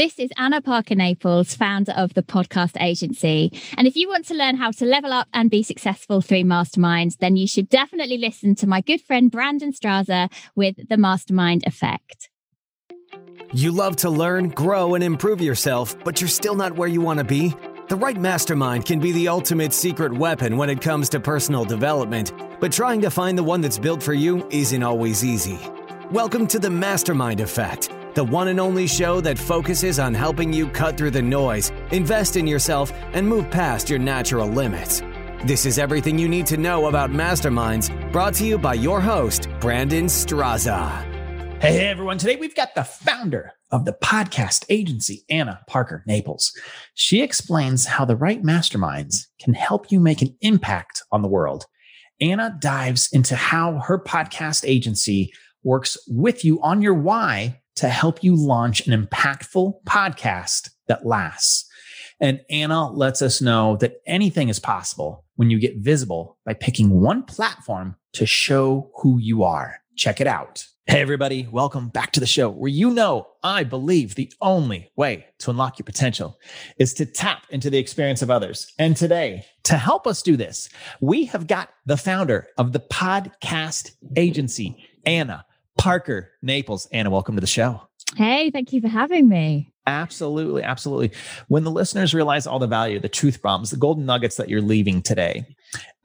This is Anna Parker Naples, founder of the podcast agency. And if you want to learn how to level up and be successful through masterminds, then you should definitely listen to my good friend Brandon Straza with the Mastermind Effect. You love to learn, grow, and improve yourself, but you're still not where you want to be? The right mastermind can be the ultimate secret weapon when it comes to personal development, but trying to find the one that's built for you isn't always easy. Welcome to the Mastermind Effect, the one and only show that focuses on helping you cut through the noise, invest in yourself, and move past your natural limits. This is everything you need to know about masterminds, brought to you by your host, Brandon Straza. Hey, everyone. Today we've got the founder of the podcast agency, Anna Parker Naples. She explains how the right masterminds can help you make an impact on the world. Anna dives into how her podcast agency works with you on your why to help you launch an impactful podcast that lasts. And Anna lets us know that anything is possible when you get visible by picking one platform to show who you are. Check it out. Hey, everybody, welcome back to the show where you know I believe the only way to unlock your potential is to tap into the experience of others. And today, to help us do this, we have got the founder of the podcast agency, Anna Parker Naples. Anna, welcome to the show. Hey, thank you for having me. Absolutely, absolutely. When the listeners realize all the value, the truth bombs, the golden nuggets that you're leaving today,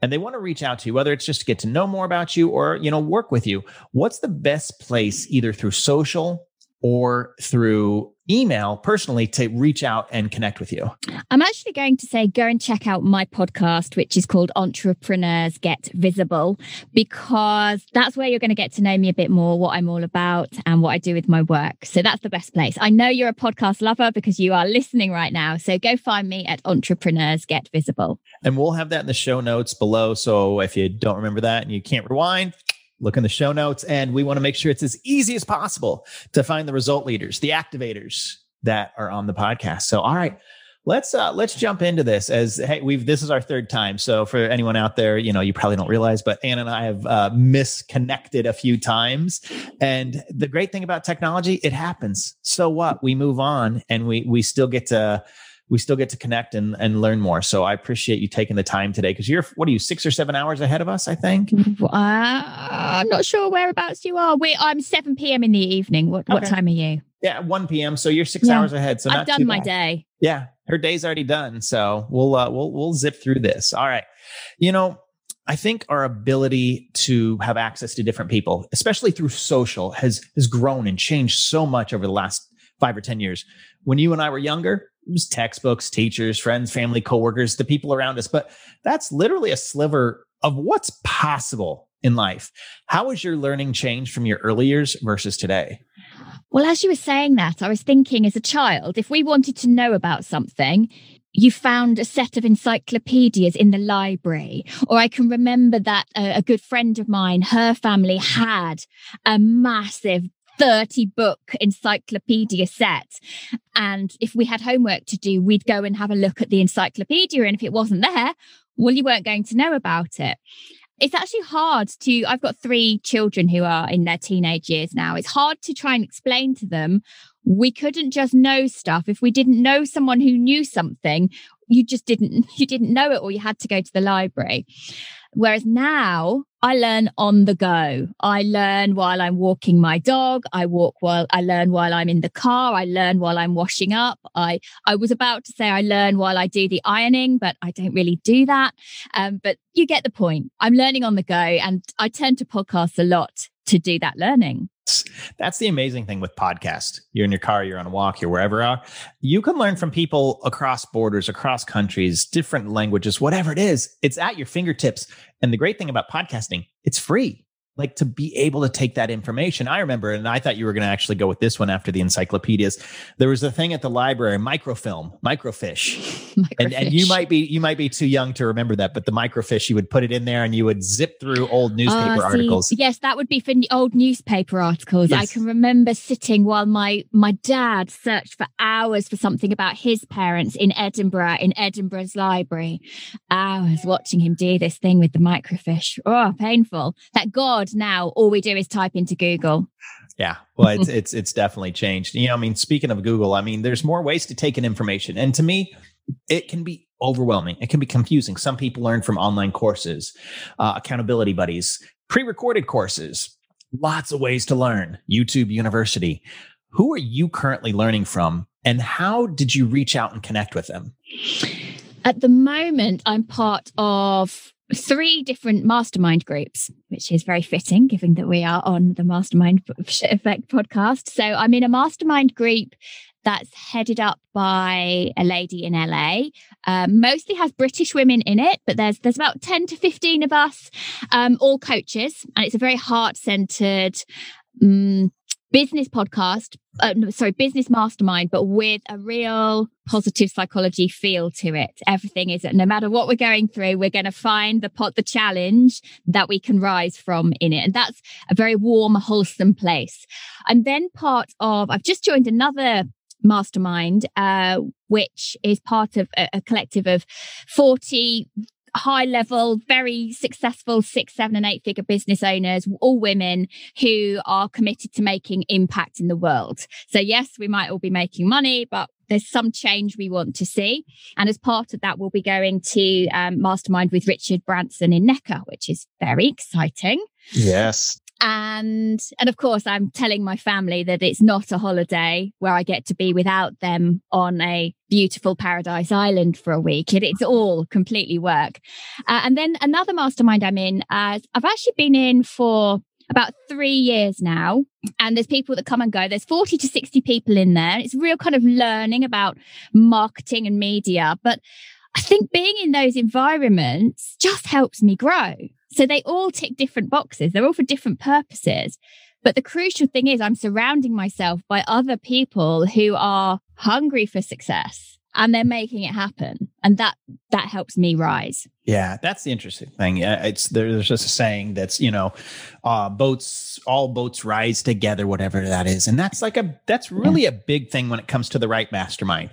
and they want to reach out to you, whether it's just to get to know more about you or you know work with you, what's the best place, either through social or through email personally to reach out and connect with you? I'm actually going to say go and check out my podcast, which is called Entrepreneurs Get Visible, because that's where you're going to get to know me a bit more, what I'm all about, and what I do with my work. So that's the best place. I know you're a podcast lover because you are listening right now. So go find me at Entrepreneurs Get Visible. And we'll have that in the show notes below. So if you don't remember that and you can't rewind, look in the show notes and we want to make sure it's as easy as possible to find the result leaders the activators that are on the podcast. So all right let's uh let's jump into this as hey we've this is our third time. So for anyone out there you know you probably don't realize but anna and i have uh, misconnected a few times. And the great thing about technology it happens. So what? We move on and we we still get to we still get to connect and, and learn more. So I appreciate you taking the time today because you're, what are you, six or seven hours ahead of us, I think? Uh, I'm not sure whereabouts you are. We, I'm 7 p.m. in the evening. What, okay. what time are you? Yeah, 1 p.m. So you're six yeah. hours ahead. So I've done my day. Yeah. Her day's already done. So we'll, uh, we'll, we'll zip through this. All right. You know, I think our ability to have access to different people, especially through social, has has grown and changed so much over the last five or ten years. When you and I were younger, textbooks, teachers, friends, family, coworkers, the people around us. But that's literally a sliver of what's possible in life. How has your learning changed from your early years versus today? Well, as you were saying that, I was thinking as a child, if we wanted to know about something, you found a set of encyclopedias in the library. Or I can remember that a, a, good friend of mine, her family had a massive 30 book encyclopedia set. And if we had homework to do, we'd go and have a look at the encyclopedia. And if it wasn't there, well, you weren't going to know about it. It's actually hard to, I've got three children who are in their teenage years now. It's hard to try and explain to them we couldn't just know stuff. If we didn't know someone who knew something, you just didn't, you didn't know it or you had to go to the library. Whereas now I learn on the go. I learn while I'm walking my dog. I walk while I learn while I'm in the car. I learn while I'm washing up. I, I was about to say I learn while I do the ironing, but I don't really do that. Um, but you get the point. I'm learning on the go and I turn to podcasts a lot to do that learning. That's the amazing thing with podcast. You're in your car, you're on a walk, you're wherever you are. You can learn from people across borders, across countries, different languages, whatever it is. It's at your fingertips. And the great thing about podcasting, it's free like to be able to take that information. I remember, and I thought you were going to actually go with this one after the encyclopedias. There was a thing at the library, microfilm, microfiche, microfiche. And, and you might be you might be too young to remember that, but the microfiche, you would put it in there and you would zip through old newspaper uh, see, articles. Yes, that would be for old newspaper articles. Yes. I can remember sitting while my my dad searched for hours for something about his parents in Edinburgh in Edinburgh's library. Hours watching him do this thing with the microfiche. Oh, painful. That God now all we do is type into Google. Yeah. Well, it's it's it's definitely changed. You know, I mean, speaking of Google, I mean, there's more ways to take in information. And to me, it can be overwhelming. It can be confusing. Some people learn from online courses, uh, accountability buddies, pre-recorded courses, lots of ways to learn. YouTube University. Who are you currently learning from and how did you reach out and connect with them? At the moment, I'm part of three different mastermind groups, which is very fitting given that we are on the Mastermind Effect podcast. So I'm in a mastermind group that's headed up by a lady in LA. Um, mostly has British women in it, but there's there's about 10 to 15 of us, um, all coaches, and it's a very heart centered um, business podcast, uh, sorry, business mastermind, but with a real positive psychology feel to it. Everything is that no matter what we're going through, we're going to find the pot, the challenge that we can rise from in it. And that's a very warm, wholesome place. I'm then part of, I've just joined another mastermind, uh, which is part of a, a collective of 40 high level, very successful six, seven, and eight figure business owners, all women who are committed to making impact in the world. So, yes, we might all be making money, but there's some change we want to see. And as part of that, we'll be going to um, mastermind with Richard Branson in Necker, which is very exciting. Yes and and of course i'm telling my family that it's not a holiday where i get to be without them on a beautiful paradise island for a week. It, it's all completely work. Uh, and then another mastermind i'm in uh, i've actually been in for about three years now. And there's people that come and go. There's 40 to 60 people in there. It's real kind of learning about marketing and media. But I think being in those environments just helps me grow. So they all tick different boxes. They're all for different purposes. But the crucial thing is, I'm surrounding myself by other people who are hungry for success and they're making it happen. And that that helps me rise. Yeah, that's the interesting thing. It's there's just a saying that's you know, uh, boats all boats rise together, whatever that is, and that's like a that's really yeah. a big thing when it comes to the right mastermind.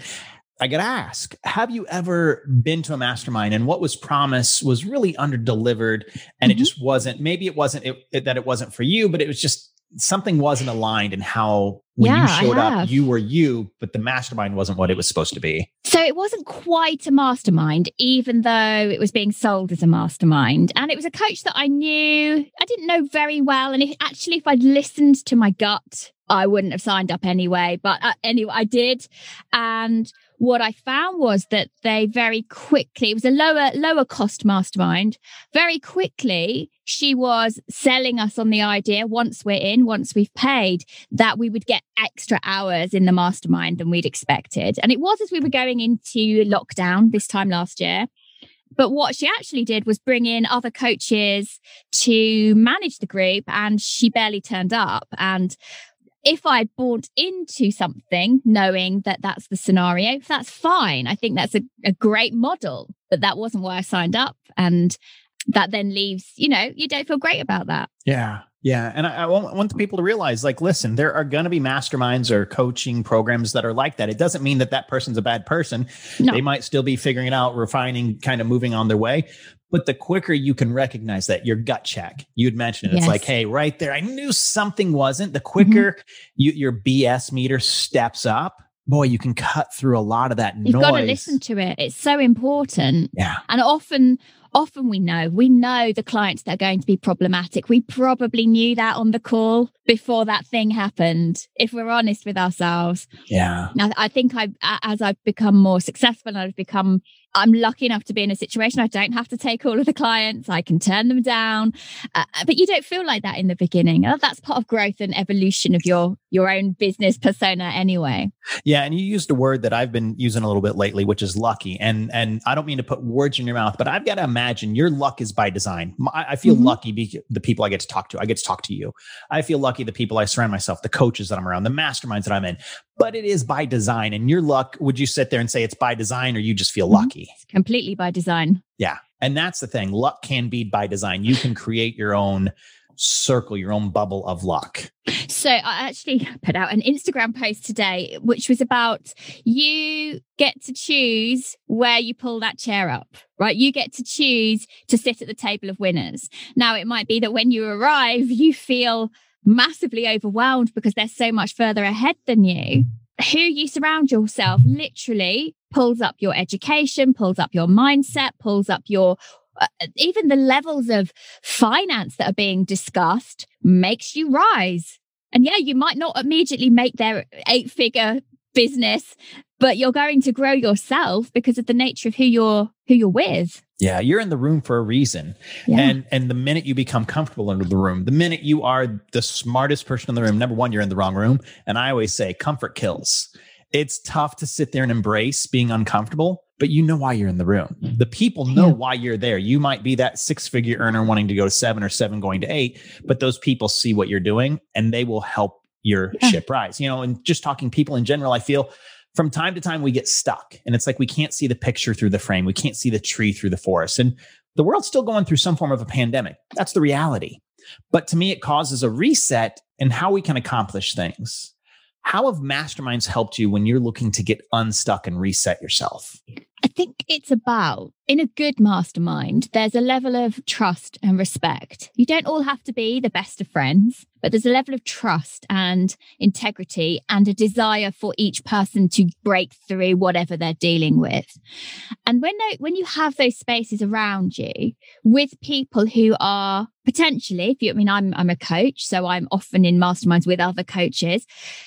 I got to ask, have you ever been to a mastermind and what was promised was really under delivered and mm-hmm. it just wasn't, maybe it wasn't it, it, that it wasn't for you, but it was just something wasn't aligned in how when yeah, you showed up, you were you, but the mastermind wasn't what it was supposed to be. So it wasn't quite a mastermind, even though it was being sold as a mastermind. And it was a coach that I knew, I didn't know very well. And if, actually, if I'd listened to my gut, I wouldn't have signed up anyway. But uh, anyway, I did. And what I found was that they very quickly, it was a lower, lower cost mastermind. Very quickly, she was selling us on the idea once we're in, once we've paid, that we would get extra hours in the mastermind than we'd expected. And it was as we were going into lockdown this time last year. But what she actually did was bring in other coaches to manage the group, and she barely turned up. And if I'd bought into something knowing that that's the scenario, that's fine. I think that's a, a great model, but that wasn't why I signed up. And that then leaves, you know, you don't feel great about that. Yeah. Yeah. And I, I want, want the people to realize like, listen, there are going to be masterminds or coaching programs that are like that. It doesn't mean that that person's a bad person. No. They might still be figuring it out, refining, kind of moving on their way. But the quicker you can recognize that, your gut check, you'd mention it. It's like, hey, right there, I knew something wasn't. The quicker mm-hmm. you, your BS meter steps up, boy, you can cut through a lot of that noise. You've noise. got to listen to it. It's so important. Yeah. And often, often we know, we know the clients that are going to be problematic. We probably knew that on the call before that thing happened, if we're honest with ourselves. Yeah. Now, I think I, as I've become more successful and I've become I'm lucky enough to be in a situation I don't have to take all of the clients. I can turn them down. Uh, but you don't feel like that in the beginning. Uh, that's part of growth and evolution of your your own business persona anyway. Yeah, and you used a word that I've been using a little bit lately, which is lucky. And and I don't mean to put words in your mouth, but I've got to imagine your luck is by design. I, I feel mm-hmm. lucky because the people I get to talk to. I get to talk to you. I feel lucky the people I surround myself, the coaches that I'm around, the masterminds that I'm in. But it is by design. And your luck, would you sit there and say it's by design or you just feel mm-hmm. lucky? It's completely by design. Yeah. And that's the thing. Luck can be by design. You can create your own circle, your own bubble of luck. So I actually put out an Instagram post today, which was about you get to choose where you pull that chair up, right? You get to choose to sit at the table of winners. Now, it might be that when you arrive, you feel massively overwhelmed because they're so much further ahead than you. Who you surround yourself literally pulls up your education, pulls up your mindset, pulls up your uh, even the levels of finance that are being discussed makes you rise. And yeah, you might not immediately make their eight figure business, but you're going to grow yourself because of the nature of who you're who you're with. Yeah, you're in the room for a reason. Yeah. And and the minute you become comfortable in the room, the minute you are the smartest person in the room, number one, you're in the wrong room. And I always say comfort kills. It's tough to sit there and embrace being uncomfortable, but you know why you're in the room. The people know yeah. why you're there. You might be that six figure earner wanting to go to seven or seven going to eight, but those people see what you're doing and they will help your yeah. ship rise. You know, and just talking people in general, I feel from time to time we get stuck and it's like we can't see the picture through the frame. We can't see the tree through the forest. And the world's still going through some form of a pandemic. That's the reality. But to me, it causes a reset in how we can accomplish things. How have masterminds helped you when you're looking to get unstuck and reset yourself? I think it's about in a good mastermind, there's a level of trust and respect. You don't all have to be the best of friends, but there's a level of trust and integrity and a desire for each person to break through whatever they're dealing with. And when they, when you have those spaces around you with people who are potentially, if you, I mean, I'm, I'm a coach, so I'm often in masterminds with other coaches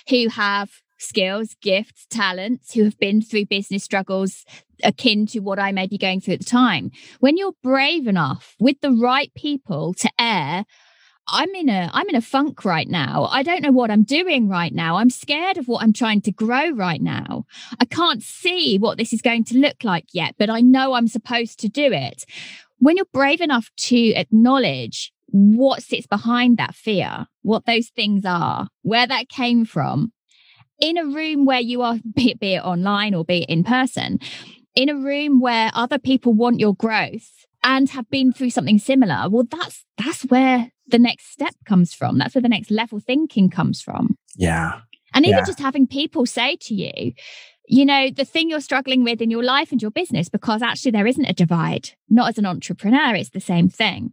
who have skills, gifts, talents who have been through business struggles akin to what I may be going through at the time. When you're brave enough with the right people to air, I'm in a I'm in a funk right now. I don't know what I'm doing right now. I'm scared of what I'm trying to grow right now. I can't see what this is going to look like yet, but I know I'm supposed to do it. When you're brave enough to acknowledge what sits behind that fear, what those things are, where that came from, in a room where you are, be it, be it online or be it in person, in a room where other people want your growth and have been through something similar, well, that's that's where the next step comes from. That's where the next level thinking comes from. Yeah. And even yeah. just having people say to you, you know, the thing you're struggling with in your life and your business, because actually there isn't a divide. Not as an entrepreneur, it's the same thing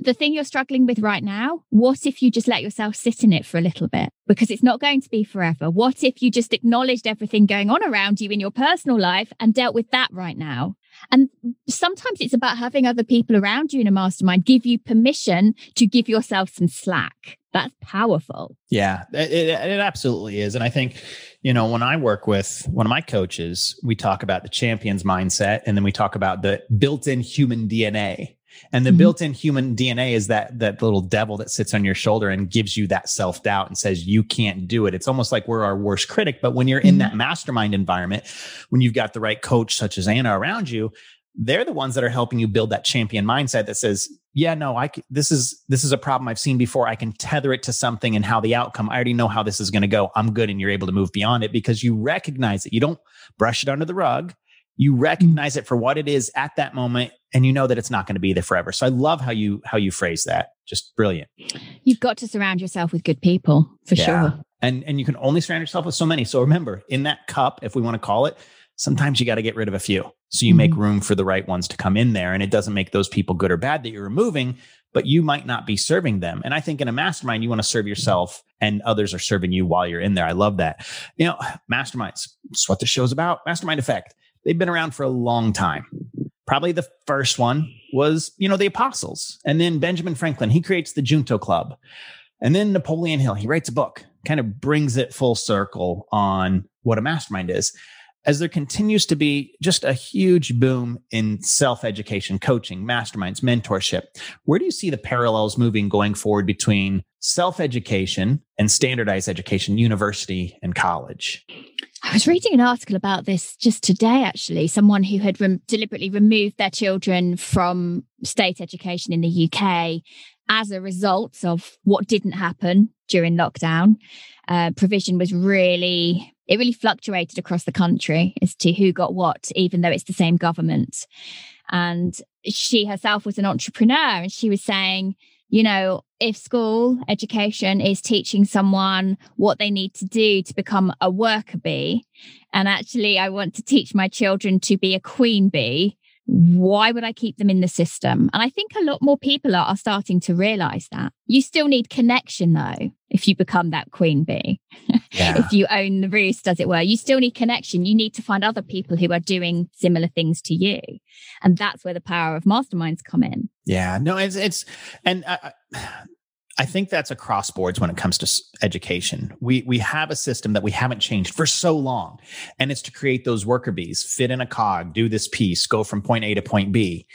the thing you're struggling with right now, what if you just let yourself sit in it for a little bit? Because it's not going to be forever. What if you just acknowledged everything going on around you in your personal life and dealt with that right now? And sometimes it's about having other people around you in a mastermind give you permission to give yourself some slack. That's powerful. Yeah, it, it, it absolutely is. And I think, you know, when I work with one of my coaches, we talk about the champion's mindset and then we talk about the built in human DNA and the mm-hmm. built-in human DNA is that that little devil that sits on your shoulder and gives you that self-doubt and says you can't do it. It's almost like we're our worst critic, but when you're in mm-hmm. that mastermind environment, when you've got the right coach such as Anna around you, they're the ones that are helping you build that champion mindset that says, "Yeah, no, I this is this is a problem I've seen before. I can tether it to something and how the outcome. I already know how this is going to go. I'm good." And you're able to move beyond it because you recognize it. You don't brush it under the rug you mm. recognize it for what it is at that moment and you know that it's not going to be there forever. So i love how you how you phrase that. Just brilliant. You've got to surround yourself with good people for yeah. sure. And and you can only surround yourself with so many. So remember in that cup if we want to call it sometimes you got to get rid of a few. So you mm-hmm. make room for the right ones to come in there and it doesn't make those people good or bad that you're removing but you might not be serving them. And i think in a mastermind you want to serve yourself and others are serving you while you're in there. I love that. You know masterminds it's what the show's about. Mastermind effect they've been around for a long time. Probably the first one was, you know, the apostles. And then Benjamin Franklin, he creates the Junto Club. And then Napoleon Hill, he writes a book, kind of brings it full circle on what a mastermind is. As there continues to be just a huge boom in self education, coaching, masterminds, mentorship, where do you see the parallels moving going forward between self education and standardized education, university and college? I was reading an article about this just today, actually. Someone who had rem- deliberately removed their children from state education in the UK as a result of what didn't happen during lockdown. Uh, provision was really, it really fluctuated across the country as to who got what, even though it's the same government. And she herself was an entrepreneur and she was saying, you know, if school education is teaching someone what they need to do to become a worker bee, and actually I want to teach my children to be a queen bee, why would I keep them in the system? And I think a lot more people are, are starting to realize that. You still need connection though, if you become that queen bee. Yeah. if you own the roost, as it were, you still need connection. You need to find other people who are doing similar things to you. And that's where the power of masterminds come in. Yeah, no, it's, it's, and I, I think that's across boards when it comes to education. We we have a system that we haven't changed for so long, and it's to create those worker bees, fit in a cog, do this piece, go from point A to point B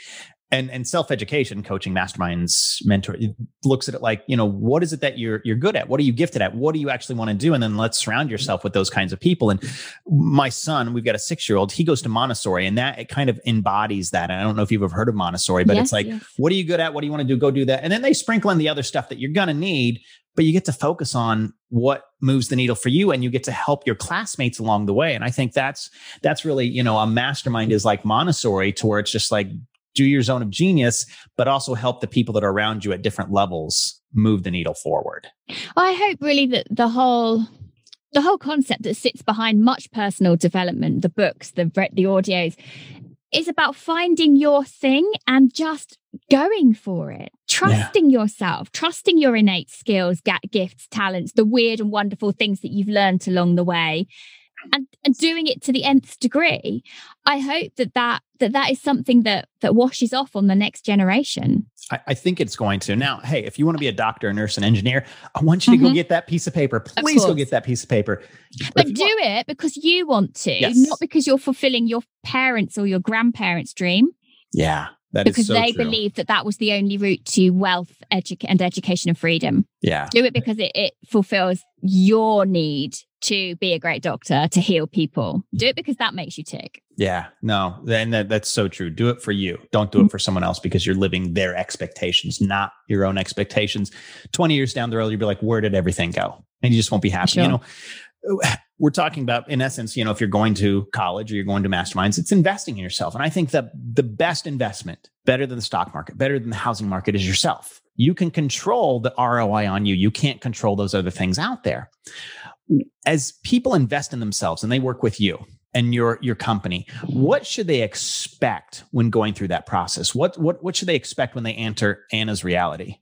and and self education coaching masterminds mentor looks at it like you know what is it that you're you're good at? What are you gifted at? What do you actually want to do? And then let's surround yourself with those kinds of people. And my son we've got a six year old he goes to montessori and that it kind of embodies that. And i don't know if you've ever heard of montessori but yes, it's like yes. what are you good at? What do you want to do? Go do that. And then they sprinkle in the other stuff that you're going to need but you get to focus on what moves the needle for you and you get to help your classmates along the way. And i think that's that's really you know a mastermind is like montessori to where it's just like do your zone of genius, but also help the people that are around you at different levels move the needle forward. Well, I hope really that the whole the whole concept that sits behind much personal development, the books, the the audios, is about finding your thing and just going for it, trusting yeah. yourself, trusting your innate skills, gifts, talents, the weird and wonderful things that you've learned along the way, and, and doing it to the nth degree i hope that that that that is something that that washes off on the next generation I, I think it's going to now hey if you want to be a doctor a nurse an engineer i want you to mm-hmm. go get that piece of paper please of go get that piece of paper but, but do want- it because you want to yes. not because you're fulfilling your parents or your grandparents dream yeah because so they true. believe that that was the only route to wealth edu- and education and freedom. Yeah. Do it because it, it fulfills your need to be a great doctor, to heal people. Do it because that makes you tick. Yeah, no, and that, that's so true. Do it for you. Don't do it mm-hmm. for someone else because you're living their expectations, not your own expectations. 20 years down the road, you'll be like, where did everything go? And you just won't be happy. Sure. You know, we're talking about in essence you know if you're going to college or you're going to masterminds it's investing in yourself and i think that the best investment better than the stock market better than the housing market is yourself you can control the roi on you you can't control those other things out there as people invest in themselves and they work with you and your your company what should they expect when going through that process? What what what should they expect when they enter anna's reality?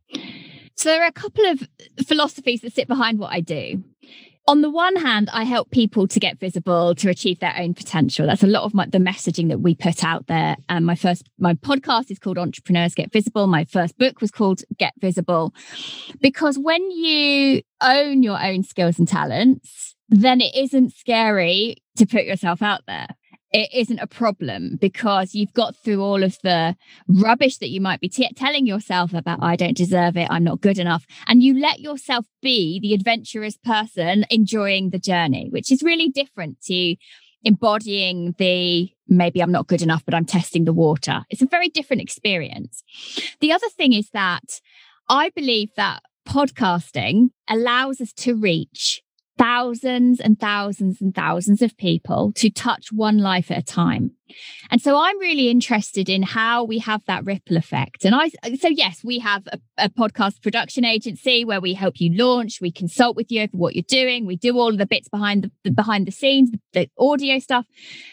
So there are a couple of philosophies that sit behind what i do on the one hand, I help people to get visible, to achieve their own potential. That's a lot of my, the messaging that we put out there. And my first, my podcast is called Entrepreneurs Get Visible. My first book was called Get Visible. Because when you own your own skills and talents, then it isn't scary to put yourself out there it isn't a problem because you've got through all of the rubbish that you might be t- telling yourself about i don't deserve it. I'm not good enough. And you let yourself be the adventurous person enjoying the journey which is really different to embodying the maybe i'm not good enough but i'm testing the water. It's a very different experience. The other thing is that i believe that podcasting allows us to reach thousands and thousands and thousands of people to touch one life at a time. And so I'm really interested in how we have that ripple effect. And I, so yes, we have a, a, podcast production agency where we help you launch, we consult with you over what you're doing, we do all the bits behind the, the behind the scenes, the, the audio stuff.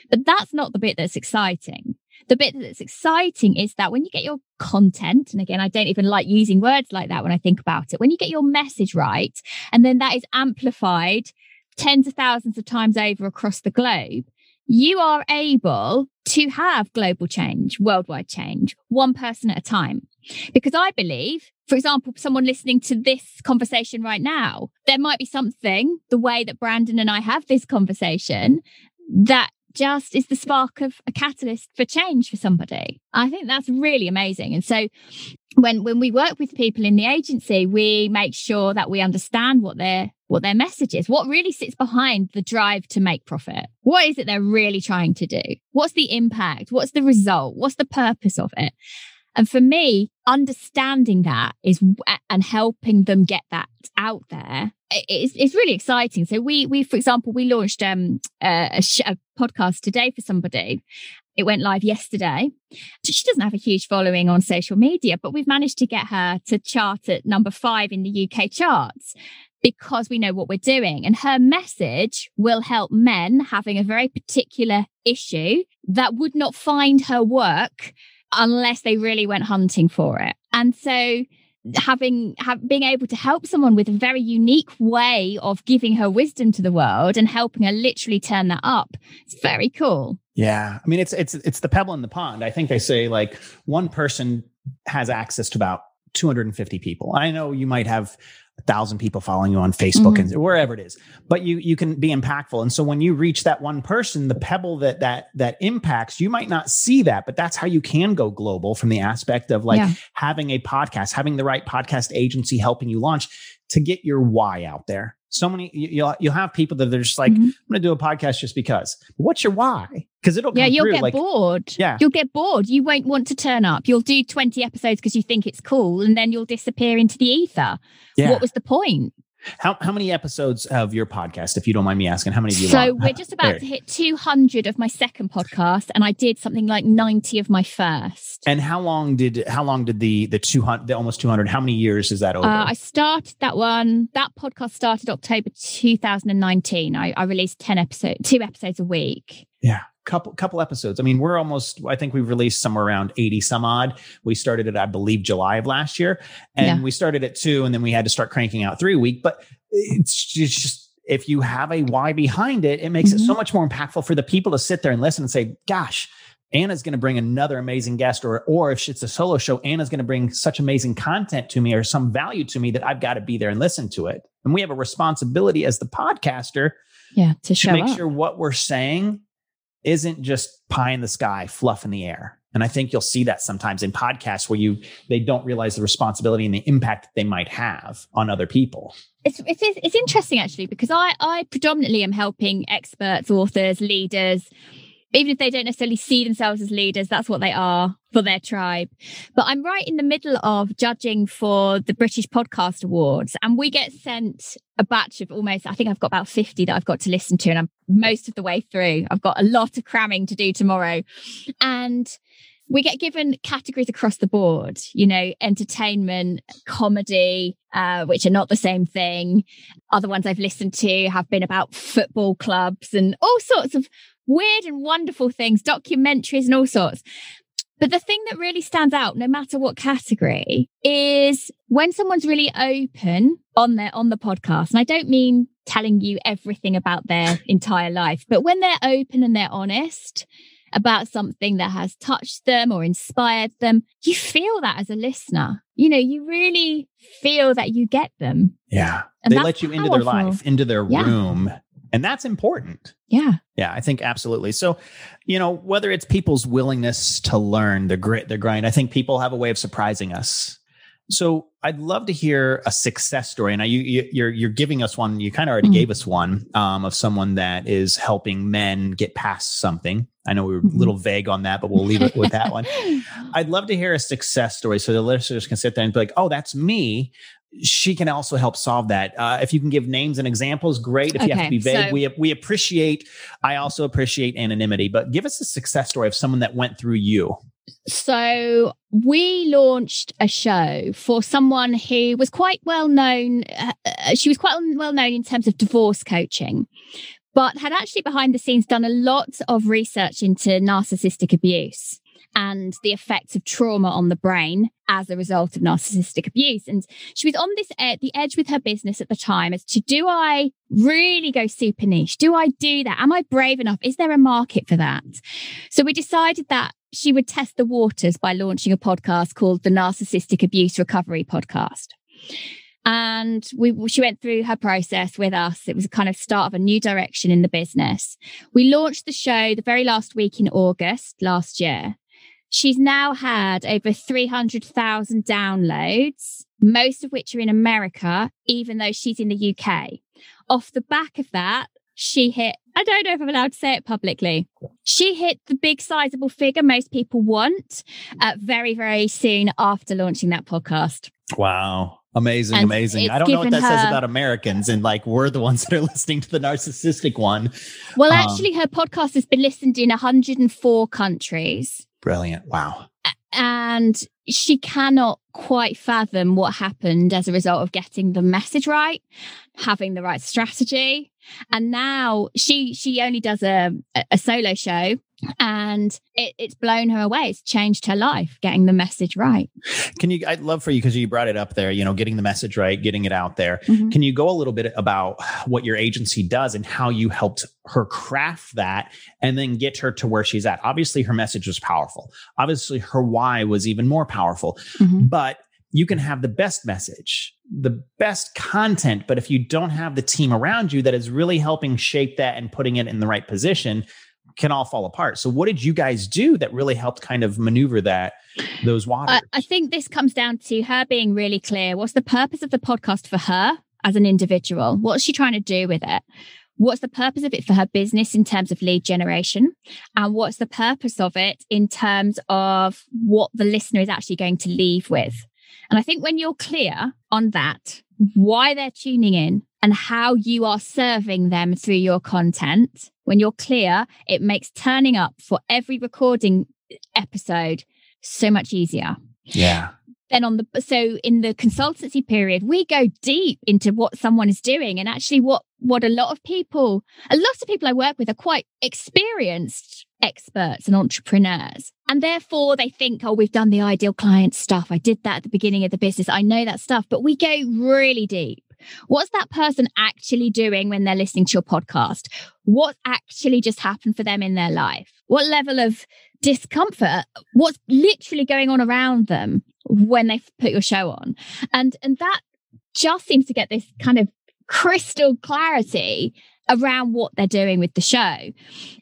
But that's not the bit that's exciting. The bit that's exciting is that when you get your content, and again, I don't even like using words like that when I think about it, when you get your message right, and then that is amplified tens of thousands of times over across the globe, you are able to have global change, worldwide change, one person at a time. Because I believe, for example, someone listening to this conversation right now, there might be something, the way that Brandon and I have this conversation, that just is the spark of a catalyst for change for somebody. I think that's really amazing. And so when when we work with people in the agency, we make sure that we understand what their what their message is, what really sits behind the drive to make profit. What is it they're really trying to do? What's the impact? What's the result? What's the purpose of it? And for me, understanding that is and helping them get that out there is, is really exciting. So we, we, for example, we launched um, a, sh- a podcast today for somebody. It went live yesterday. She doesn't have a huge following on social media, but we've managed to get her to chart at number five in the UK charts because we know what we're doing. And her message will help men having a very particular issue that would not find her work unless they really went hunting for it. And so having have, being able to help someone with a very unique way of giving her wisdom to the world and helping her literally turn that up it's very cool. Yeah. I mean it's it's it's the pebble in the pond. I think they say like one person has access to about 250 people. I know you might have a thousand people following you on Facebook mm-hmm. and wherever it is. But you you can be impactful. And so when you reach that one person, the pebble that that that impacts, you might not see that, but that's how you can go global from the aspect of like yeah. having a podcast, having the right podcast agency helping you launch to get your why out there so many you'll you'll have people that they're just like mm-hmm. i'm gonna do a podcast just because. What's your why? Because it'll yeah you'll through, get like, bored. yeah. You'll get bored. You won't want to turn up. You'll do 20 episodes because you think it's cool and then you'll disappear into the ether. Yeah. what was the point how how many episodes of your podcast, if you don't mind me asking, how many do you? So we're just about to hit 200 of my second podcast, and I did something like 90 of my first. And how long did how long did the the 200 the almost 200? How many years is that over? Uh, I started that one. That podcast started October 2019. I, I released 10 episodes, two episodes a week. Yeah couple couple episodes. I mean, we're almost I think we've released somewhere around 80 some odd. We started it I believe July of last year and yeah. we started at 2 and then we had to start cranking out 3 a week, but it's just if you have a why behind it, it makes mm-hmm. it so mm-hmm. much more impactful for the people to sit there and listen and say, "Gosh, Anna's going to bring another amazing guest, or or if it's a solo show, Anna's going to bring such amazing content to me or some value to me that I've got to be there and listen to it." And we have a responsibility as the podcaster, yeah, to, to make up. sure what we're saying isn't just pie in the sky, fluff in the air. And I think you'll see that sometimes in podcasts where you they don't realize the responsibility and the impact that they might have on other people. It's it's, it's interesting actually because I I predominantly am helping experts, authors, leaders even if they don't necessarily see themselves as leaders, that's what they are for their tribe. But I'm right in the middle of judging for the British Podcast Awards, and we get sent a batch of almost, I think I've got about 50 that I've got to listen to, and I'm most of the way through. I've got a lot of cramming to do tomorrow. And we get given categories across the board, you know, entertainment, comedy, uh, which are not the same thing. Other ones I've listened to have been about football clubs and all sorts of weird and wonderful things, documentaries and all sorts. But the thing that really stands out, no matter what category, is when someone's really open on their on the podcast. And I don't mean telling you everything about their entire life, but when they're open and they're honest about something that has touched them or inspired them, you feel that as a listener. You know, you really feel that you get them. Yeah. And they let you powerful. into their life, into their yeah. room and that's important. Yeah. Yeah, I think absolutely. So, you know, whether it's people's willingness to learn, the grit, the grind, I think people have a way of surprising us. So, I'd love to hear a success story. And you, you, you're you're giving us one. You kind of already mm-hmm. gave us one um, of someone that is helping men get past something. I know we were a little mm-hmm. vague on that, but we'll leave it with that one. I'd love to hear a success story so the listeners can sit there and be like, "Oh, that's me." She can also help solve that. Uh, if you can give names and examples, great. If okay, you have to be vague, so, we we appreciate. I also appreciate anonymity, but give us a success story of someone that went through you. So we launched a show for someone who was quite well known. Uh, uh she was quite well known in terms of divorce coaching, but had actually behind the scenes done a lot of research into narcissistic abuse and the effects of trauma on the brain as a result of narcissistic abuse. And she was on this ed- the edge with her business at the time as to do I really go super niche? Do I do that? Am I brave enough? Is there a market for that? So we decided that she would test the waters by launching a podcast called the Narcissistic Abuse Recovery Podcast. And we, she went through her process with us. It was a kind of start of a new direction in the business. We launched the show the very last week in August last year. She's now had over 300,000 downloads, most of which are in America, even though she's in the UK. Off the back of that, she hit, I don't know if I'm allowed to say it publicly. She hit the big sizable figure most people want uh, very, very soon after launching that podcast. Wow. Amazing, and amazing. I don't know what that her, says about Americans and like we're the ones that are listening to the narcissistic one. Well, um, actually, her podcast has been listened in 104 countries. Brilliant. Wow. And she cannot quite fathom what happened as a result of getting the message right, having the right strategy, And now she she only does a a solo show and it, it's blown her away. It's changed her life, getting the message right. Can you? I'd love for you because you brought it up there. You know, getting the message right, getting it out there. Mm-hmm. Can you go a little bit about what your agency does and how you helped her craft that, and then get her to where she's at? Obviously, her message was powerful. Obviously, her why was even more powerful. Mm-hmm. But you can have the best message, the best content, but if you don't have the team around you that is really helping shape that and putting it in the right position, can all fall apart. So what did you guys do that really helped kind of maneuver that those waters? I, I think this comes down to her being really clear. What's the purpose of the podcast for her as an individual? What's she trying to do with it? What's the purpose of it for her business in terms of lead generation? And what's the purpose of it in terms of what the listener is actually going to leave with? And I think when you're clear on that, mm-hmm. why they're tuning in and how you are serving them through your content, when you're clear, it makes turning up for every recording episode so much easier. Yeah. Then on the so in the consultancy period, we go deep into what someone is doing and actually what what a lot of people, a lot of people I work with are quite experienced experts and entrepreneurs. And therefore they think, oh, we've done the ideal client stuff. I did that at the beginning of the business. I know that stuff, but we go really deep. What's that person actually doing when they're listening to your podcast? What actually just happened for them in their life? What level of discomfort? What's literally going on around them when they put your show on? And and that just seems to get this kind of crystal clarity around what they're doing with the show.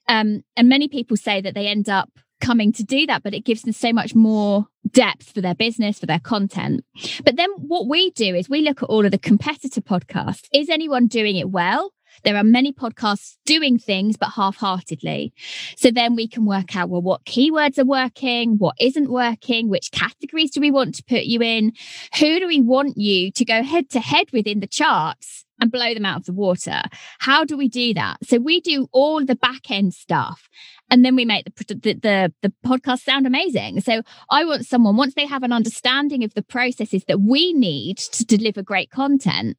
Um, and many people say that they end up coming to do that, but it gives them so much more depth for their business, for their content. But then what we do is we look at all of the competitor podcasts. Is anyone doing it well? There are many podcasts doing things, but half heartedly. So then we can work out, well, what keywords are working, what isn't working, which categories do we want to put you in? Who do we want you to go head to head with in the charts? and blow them out of the water. How do we do that? So we do all the back end stuff and then we make the, the, the the podcast sound amazing. So I want someone once they have an understanding of the processes that we need to deliver great content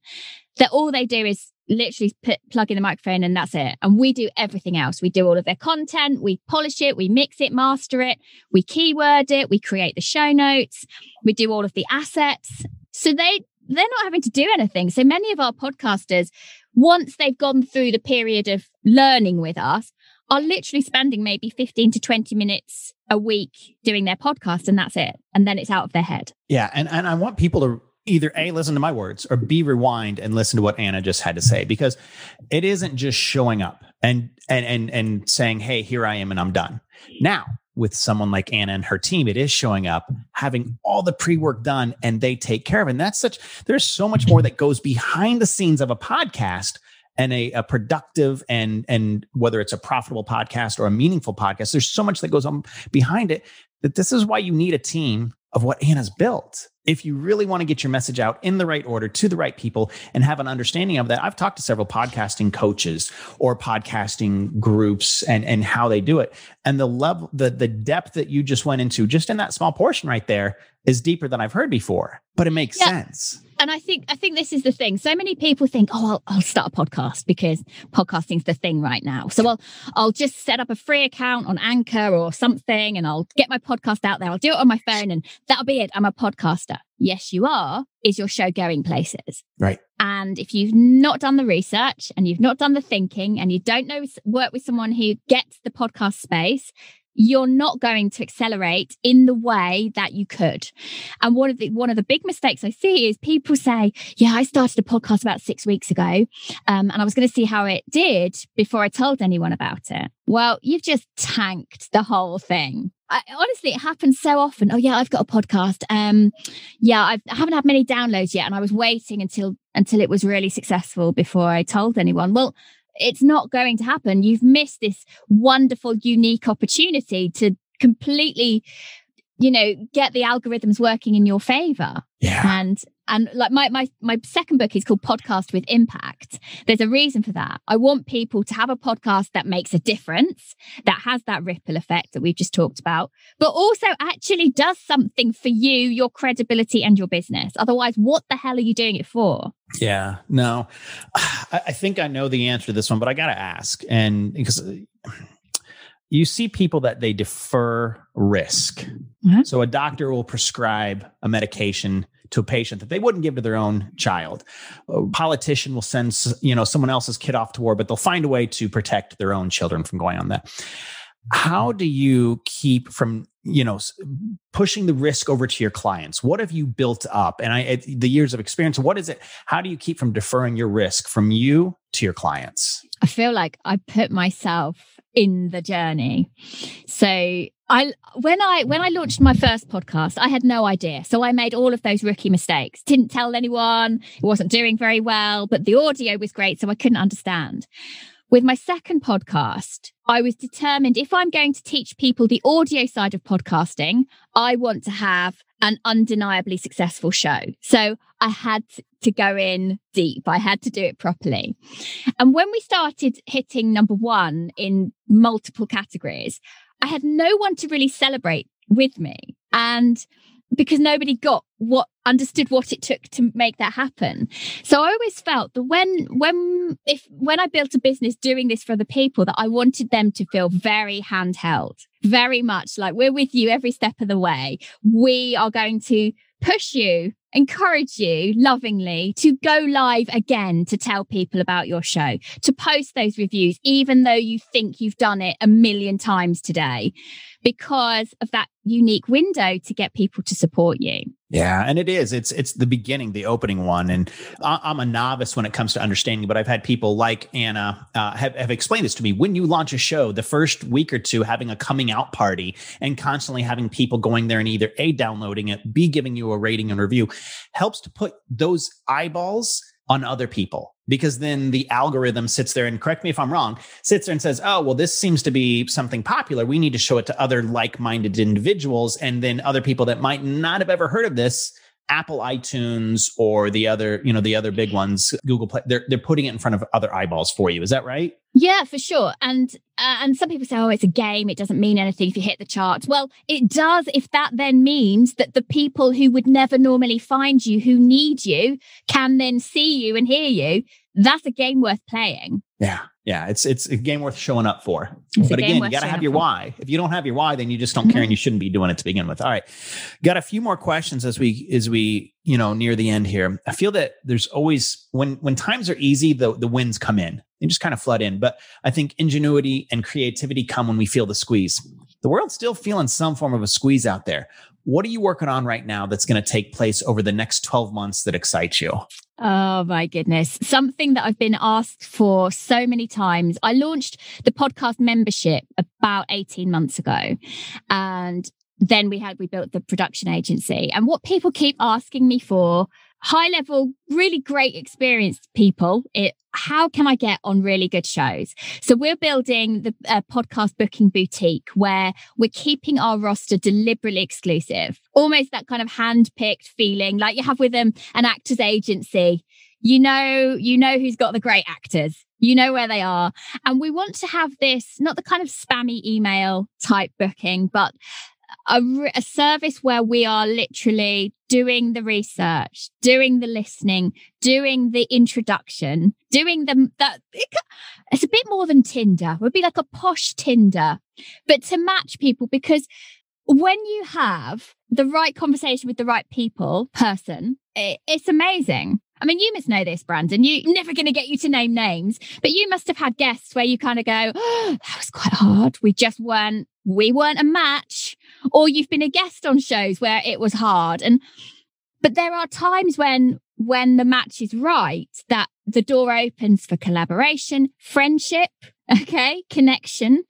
that all they do is literally put, plug in the microphone and that's it. And we do everything else. We do all of their content, we polish it, we mix it, master it, we keyword it, we create the show notes, we do all of the assets. So they they're not having to do anything. So many of our podcasters, once they've gone through the period of learning with us, are literally spending maybe 15 to 20 minutes a week doing their podcast and that's it. And then it's out of their head. Yeah. And, and I want people to either A, listen to my words or B, rewind and listen to what Anna just had to say because it isn't just showing up and and and and saying, hey, here I am and I'm done. Now, with someone like Anna and her team, it is showing up, having all the pre work done, and they take care of it. And that's such, there's so much more that goes behind the scenes of a podcast and a, a, productive and and whether it's a profitable podcast or a meaningful podcast there's so much that goes on behind it that this is why you need a team of what anna's built. If you really want to get your message out in the right order to the right people and have an understanding of that i've talked to several podcasting coaches or podcasting groups and and how they do it. And the level the the depth that you just went into just in that small portion right there is deeper than i've heard before but it makes yeah. sense and I think I think this is the thing. So many people think, "Oh, I'll, I'll start a podcast because podcasting's the thing right now." So I'll I'll just set up a free account on Anchor or something, and I'll get my podcast out there. I'll do it on my phone, and that'll be it. I'm a podcaster. Yes, you are. Is your show going places? Right. And if you've not done the research and you've not done the thinking and you don't know work with someone who gets the podcast space, you're not going to accelerate in the way that you could. And one of the one of the big mistakes I see is people say, "Yeah, I started a podcast about six weeks ago, um, and I was going to see how it did before I told anyone about it." Well, you've just tanked the whole thing. I, honestly, it happens so often. Oh yeah, I've got a podcast. Um, yeah, I've, I haven't had many downloads yet, and I was waiting until until it was really successful before I told anyone. Well, it's not going to happen. You've missed this wonderful, unique opportunity to completely you know, get the algorithms working in your favor. Yeah. And and like my my my second book is called Podcast with Impact. There's a reason for that. I want people to have a podcast that makes a difference, that has that ripple effect that we've just talked about, but also actually does something for you, your credibility and your business. Otherwise, what the hell are you doing it for? Yeah, no, I, think I know the answer to this one, but I got to ask. And because you see people that they defer risk. Mm-hmm. So a doctor will prescribe a medication to a patient that they wouldn't give to their own child. A politician will send you know someone else's kid off to war, but they'll find a way to protect their own children from going on that. How do you keep from you know pushing the risk over to your clients? What have you built up, and I the years of experience? What is it? How do you keep from deferring your risk from you to your clients? I feel like I put myself in the journey. So I when I when I launched my first podcast, I had no idea. So I made all of those rookie mistakes. Didn't tell anyone. It wasn't doing very well, but the audio was great, so I couldn't understand. With my second podcast, I was determined if I'm going to teach people the audio side of podcasting, I want to have an undeniably successful show. So I had to go in deep. I had to do it properly. And when we started hitting number one in multiple categories, I had no one to really celebrate with me. And because nobody got what understood what it took to make that happen. So I always felt that when when if when I built a business doing this for the people that I wanted them to feel very handheld, very much like we're with you every step of the way. We are going to push you encourage you lovingly to go live again to tell people about your show, to post those reviews, even though you think you've done it a million times today, because of that unique window to get people to support you. Yeah, and it is. It's it's the beginning, the opening one, and I'm a novice when it comes to understanding. But I've had people like Anna uh, have have explained this to me. When you launch a show, the first week or two, having a coming out party and constantly having people going there and either a downloading it, b giving you a rating and review, helps to put those eyeballs on other people because then the algorithm sits there and correct me if I'm wrong, sits there and says, "Oh, well this seems to be something popular. We need to show it to other like-minded individuals and then other people that might not have ever heard of this Apple iTunes or the other, you know, the other big ones, Google Play, they're they're putting it in front of other eyeballs for you. Is that right? Yeah, for sure. And uh, and some people say, oh, it's a game. It doesn't mean anything if you hit the charts. Well, it does if that then means that the people who would never normally find you, who need you, can then see you and hear you. That's a game worth playing. Yeah. Yeah, it's it's a game worth showing up for. It's but again, you got to have your why. If you don't have your why, then you just don't mm-hmm. care and you shouldn't be doing it to begin with. All right. Got a few more questions as we as we, you know, near the end here. I feel that there's always when when times are easy, the the wins come in. They just kind of flood in. But I think ingenuity and creativity come when we feel the squeeze. The world's still feeling some form of a squeeze out there. What are you working on right now that's going to take place over the next 12 months that excites you? Oh my goodness. Something that I've been asked for so many times. I launched the podcast membership about 18 months ago. And then we had, we built the production agency. And what people keep asking me for high level, really great experienced people. It, how can I get on really good shows? So we're building the uh, podcast booking boutique where we're keeping our roster deliberately exclusive, almost that kind of hand picked feeling like you have with them an actor's agency. You know, you know who's got the great actors. You know where they are. And we want to have this, not the kind of spammy email type booking, but a, a service where we are literally doing the research, doing the listening, doing the introduction, doing the that it's a bit more than Tinder. It would be like a posh Tinder, but to match people because when you have the right conversation with the right people, person, it, it's amazing. I mean, you must know this, Brandon. You never going to get you to name names, but you must have had guests where you kind of go, oh, that was quite hard. We just weren't, we weren't a match. Or you've been a guest on shows where it was hard. And, but there are times when, when the match is right, that the door opens for collaboration, friendship, okay, connection,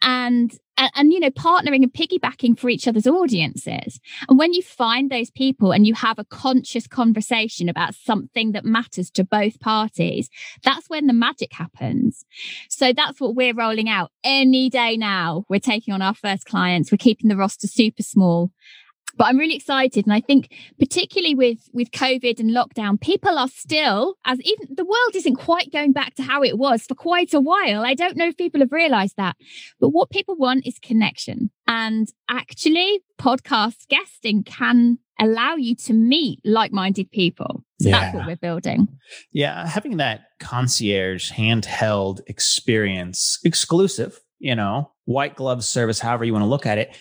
and and, and, you know partnering and piggybacking for each other's audiences. And when you find those people and you have a conscious conversation about something that matters to both parties that's when the magic happens. So that's what we're rolling out any day now. We're taking on our first clients. We're keeping the roster super small but I'm really excited. And I think particularly with, with COVID and lockdown, people are still, as even the world isn't quite going back to how it was for quite a while. I don't know if people have realized that, but what people want is connection. And actually podcast guesting can allow you to meet like-minded people. So yeah. that's what we're building. Yeah. Having that concierge handheld experience exclusive, you know, white glove service, however you want to look at it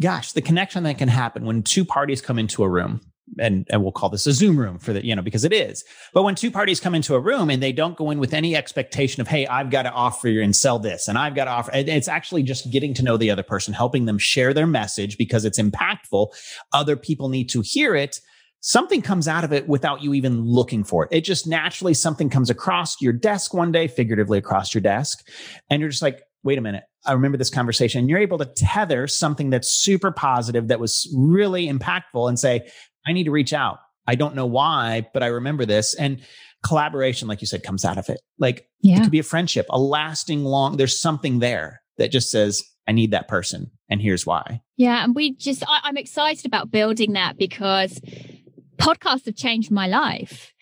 gosh, the connection that can happen when two parties come into a room, and, and we'll call this a Zoom room for the, you know, because it is. But when two parties come into a room and they don't go in with any expectation of, hey, I've got to offer you and sell this, and I've got to offer, it's actually just getting to know the other person, helping them share their message because it's impactful. Other people need to hear it something comes out of it without you even looking for it. It just naturally something comes across your desk one day, figuratively across your desk, and you're just like, wait a minute, I remember this conversation. And you're able to tether something that's super positive, that was really impactful, and say, I need to reach out. I don't know why, but I remember this. And collaboration, like you said, comes out of it. Like yeah. it could be a friendship, a lasting long, there's something there that just says, I need that person. And here's why. Yeah. And we just, I, I'm excited about building that because podcasts have changed my life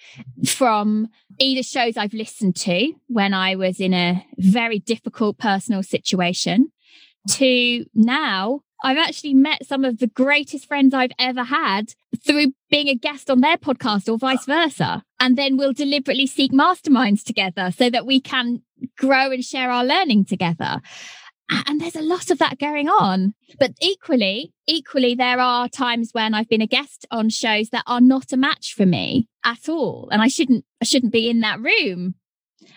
from either shows I've listened to when I was in a very difficult personal situation to now I've actually met some of the greatest friends I've ever had through being a guest on their podcast or vice versa. And then we'll deliberately seek masterminds together so that we can grow and share our learning together and there's a lot of that going on. But equally equally there are times when i've been a guest on shows that are not a match for me at all and i shouldn't i shouldn't be in that room.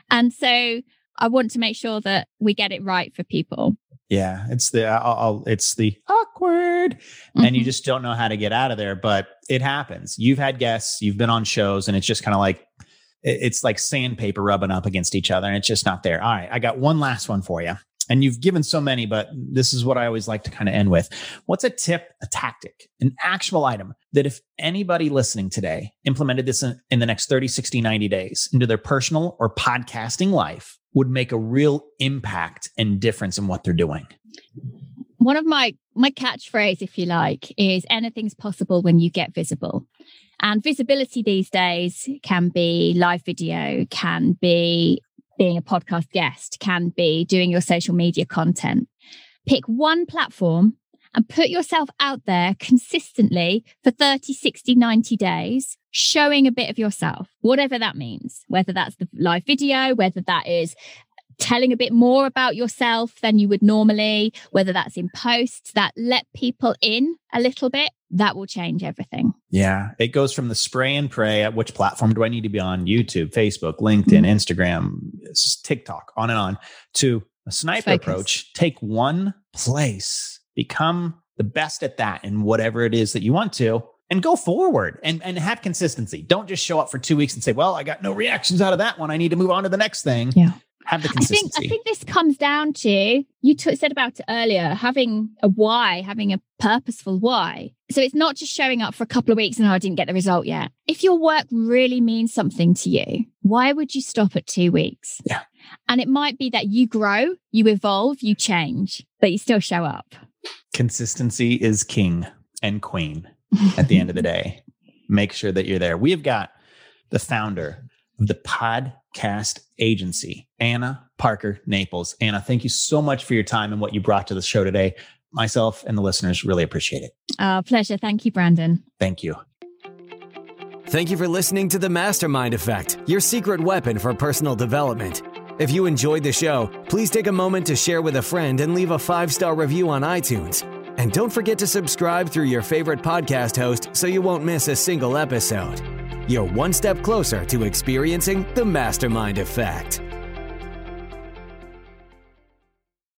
And so i want to make sure that we get it right for people. Yeah it's the I'll, I'll, it's the awkward mm-hmm. and you mm-hmm. just don't know how to get out of there but it happens. You've had guests you've been on shows and it's just kind of like it's like sandpaper rubbing up against each other and it's just not there. All right i got one last one for you and you've given so many, but this is what I always like to kind of end with. What's a tip, a tactic, an actual item that if anybody listening today implemented this in, in the next 30, 60, 90 days into their personal or podcasting life would make a real impact and difference in what they're doing? One of my my catchphrase, if you like, is anything's possible when you get visible. And visibility these days can be live video, can be being a podcast guest can be doing your social media content. Pick one platform and put yourself out there consistently for 30, 60, 90 days, showing a bit of yourself, whatever that means, whether that's the live video, whether that is telling a bit more about yourself than you would normally, whether that's in posts that let people in a little bit, that will change everything. Yeah. It goes from the spray and pray at which platform do I need to be on YouTube, Facebook, LinkedIn, mm-hmm. Instagram, TikTok, on and on to a sniper Focus. approach. Take one place, become the best at that in whatever it is that you want to and go forward and, and have consistency. Don't just show up for two weeks and say, well, I got no reactions out of that one. I need to move on to the next thing. Yeah have the consistency. I think, I think this comes down to you t- said about it earlier, having a why, having a purposeful why. So it's not just showing up for a couple of weeks and oh, I didn't get the result yet. If your work really means something to you, why would you stop at two weeks? Yeah. And it might be that you grow, you evolve, you change, but you still show up. Consistency is king and queen at the end of the day. Make sure that you're there. We have got the founder the podcast agency, Anna Parker Naples. Anna, thank you so much for your time and what you brought to the show today. Myself and the listeners really appreciate it. Uh, pleasure. Thank you, Brandon. Thank you. Thank you for listening to the Mastermind Effect, your secret weapon for personal development. If you enjoyed the show, please take a moment to share with a friend and leave a five star review on iTunes. And don't forget to subscribe through your favorite podcast host so you won't miss a single episode you're one step closer to experiencing the mastermind effect.